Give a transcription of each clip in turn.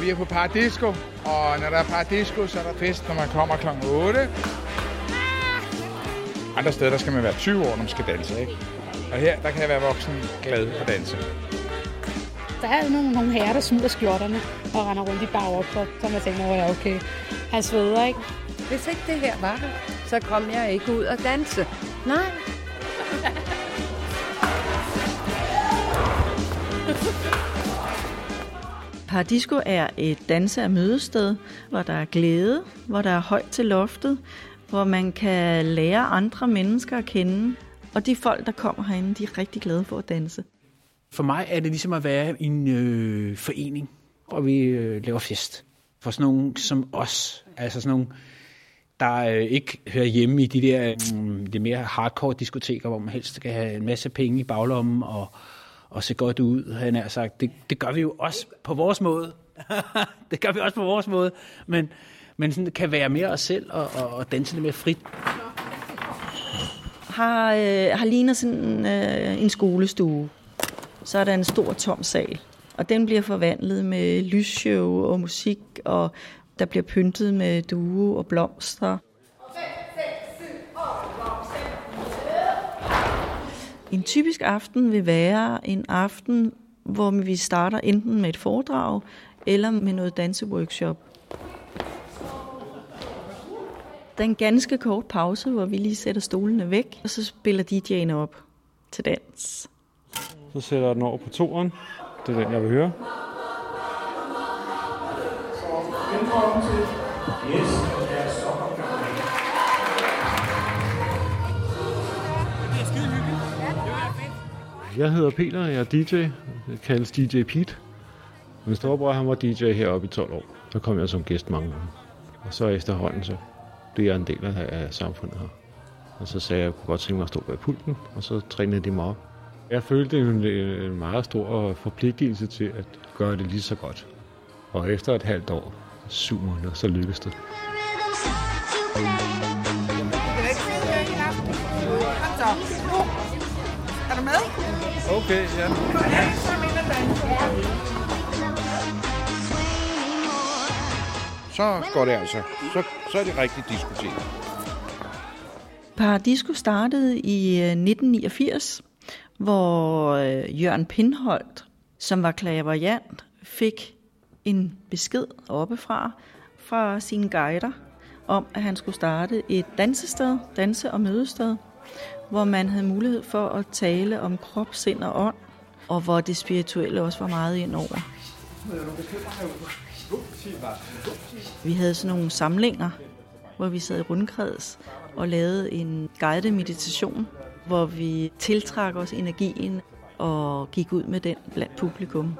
Vi er på Paradisco, og når der er Paradisco, så er der fest, når man kommer kl. 8. Andre steder, der skal man være 20 år, når man skal danse, ikke? Og her, der kan jeg være voksen glad og danse. Der er nogle, nogle herrer, der smider skjorterne og render rundt i bagerkrop, så man tænker, at ja, okay, han sveder, ikke? Hvis ikke det her var her, så kom jeg ikke ud og danse. Nej. Paradisco er et danse- og mødested, hvor der er glæde, hvor der er højt til loftet, hvor man kan lære andre mennesker at kende. Og de folk, der kommer herinde, de er rigtig glade for at danse. For mig er det ligesom at være i en øh, forening, hvor vi øh, laver fest. For sådan nogen som os, altså sådan nogle, der øh, ikke hører hjemme i de der mm, øh, de mere hardcore diskoteker, hvor man helst skal have en masse penge i baglommen og, og se godt ud, han er sagt. Det, det gør vi jo også på vores måde. det gør vi også på vores måde, men, men sådan, kan være mere os selv og, og, og danse lidt mere frit. Har, øh, har lignet sådan øh, en skolestue. Så er der en stor tom sal, og den bliver forvandlet med lysshow og musik, og der bliver pyntet med due og blomster. En typisk aften vil være en aften, hvor vi starter enten med et foredrag eller med noget danseworkshop. Der er en ganske kort pause, hvor vi lige sætter stolene væk, og så spiller DJ'en op til dans. Så sætter jeg den over på toeren. Det er den, jeg vil høre. Jeg hedder Peter, jeg er DJ. Jeg kaldes DJ Pete. Min storebror han var DJ heroppe i 12 år. Så kom jeg som gæst mange gange. Og så efterhånden så blev jeg en del af, af samfundet her. Og så sagde jeg, at jeg kunne godt tænke mig at stå bag pulten, og så trænede de mig op. Jeg følte en, en meget stor forpligtelse til at gøre det lige så godt. Og efter et halvt år, syv måneder, så lykkedes det. Er du med? Okay, ja. Så går det altså. Så, så er det rigtigt diskotek. Paradisco startede i øh, 1989, hvor øh, Jørgen Pindholt, som var klaverjant, fik en besked oppefra fra sine guider om, at han skulle starte et dansested, danse- og mødested, hvor man havde mulighed for at tale om krop, sind og ånd, og hvor det spirituelle også var meget ind over. Vi havde sådan nogle samlinger, hvor vi sad i rundkreds og lavede en guided meditation, hvor vi tiltrak os energien og gik ud med den blandt publikum.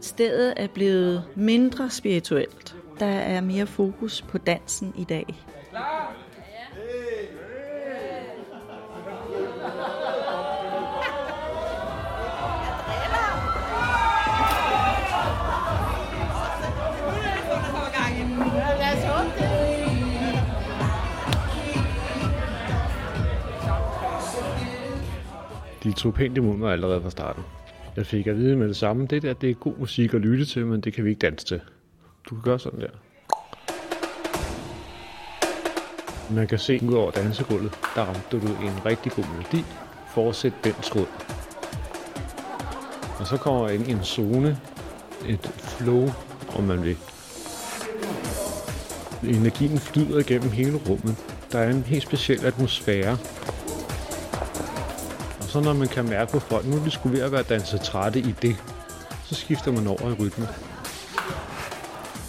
Stedet er blevet mindre spirituelt. Der er mere fokus på dansen i dag. De tog pænt imod mig allerede fra starten. Jeg fik at vide med det samme, det der, det er god musik at lytte til, men det kan vi ikke danse til. Du kan gøre sådan der. Man kan se ud over dansegulvet, der ramte du en rigtig god melodi. Fortsæt den tråd. Og så kommer jeg ind i en zone, et flow, om man vil. Energien flyder igennem hele rummet. Der er en helt speciel atmosfære. Så når man kan mærke på folk, nu er de skulle ved at være danset trætte i det, så skifter man over i rytme.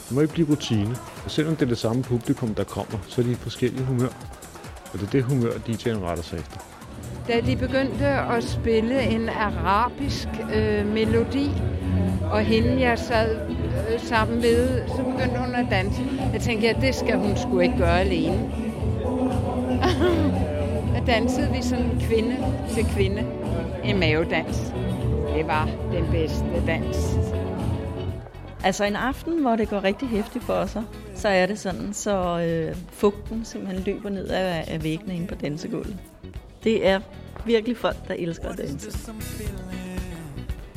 Det må ikke blive rutine. Og selvom det er det samme publikum, der kommer, så er de i forskellige humør. Og det er det humør, DJ'en retter sig efter. Da de begyndte at spille en arabisk øh, melodi, og hende jeg sad øh, sammen med, så begyndte hun at danse. Jeg tænkte, ja, det skal hun sgu ikke gøre alene. Der dansede vi sådan kvinde til kvinde. En mavedans. Det var den bedste dans. Altså en aften, hvor det går rigtig hæftigt for sig, så er det sådan, så øh, fugten simpelthen løber ned af, af væggene inde på dansegulvet. Det er virkelig folk, der elsker at danse.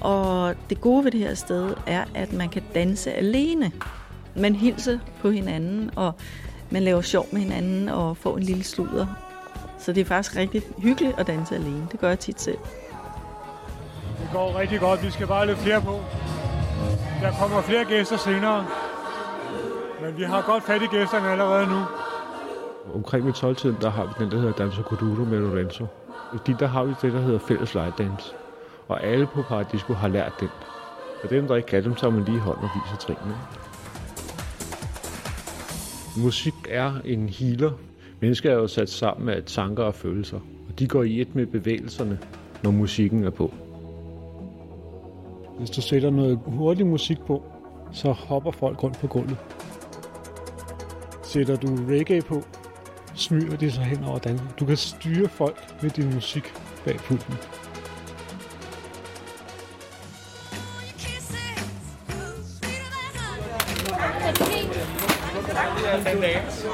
Og det gode ved det her sted er, at man kan danse alene. Man hilser på hinanden, og man laver sjov med hinanden og får en lille sludder. Så det er faktisk rigtig hyggeligt at danse alene. Det gør jeg tit selv. Det går rigtig godt. Vi skal bare lidt flere på. Der kommer flere gæster senere. Men vi har godt fat i gæsterne allerede nu. Omkring ved 12-tiden, der har vi den, der hedder Danser Kuduro med Lorenzo. Fordi der har vi det, der hedder fælles dance. Og alle på Paradisco har lært den. Og dem, der ikke kan dem, så man lige hånd og viser trinene. Musik er en healer. Mennesker er jo sat sammen af tanker og følelser. Og de går i et med bevægelserne, når musikken er på. Hvis du sætter noget hurtig musik på, så hopper folk rundt på gulvet. Sætter du reggae på, smyger de sig hen over dansen. Du kan styre folk med din musik bag pulten.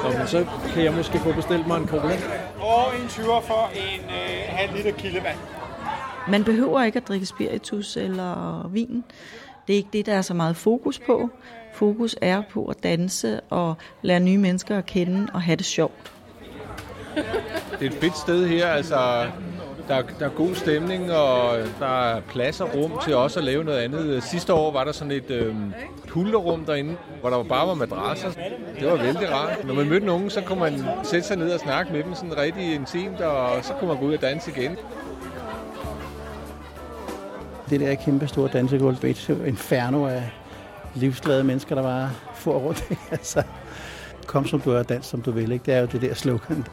Nå, men så kan jeg måske få bestilt mig en cola. Og en 20 for en øh, halv liter kildevand. Man behøver ikke at drikke spiritus eller vin. Det er ikke det, der er så meget fokus på. Fokus er på at danse og lære nye mennesker at kende og have det sjovt. Det er et fedt sted her, altså der, der er god stemning, og der er plads og rum til også at lave noget andet. Sidste år var der sådan et øh, pulterrum derinde, hvor der bare var madrasser. Det var vældig rart. Når man mødte nogen, så kunne man sætte sig ned og snakke med dem sådan rigtig intimt, og så kunne man gå ud og danse igen. Det der kæmpe store dansegulv, det er inferno af livsglade mennesker, der bare får rundt. altså, kom som du er, dans som du vil. Ikke? Det er jo det der slogan.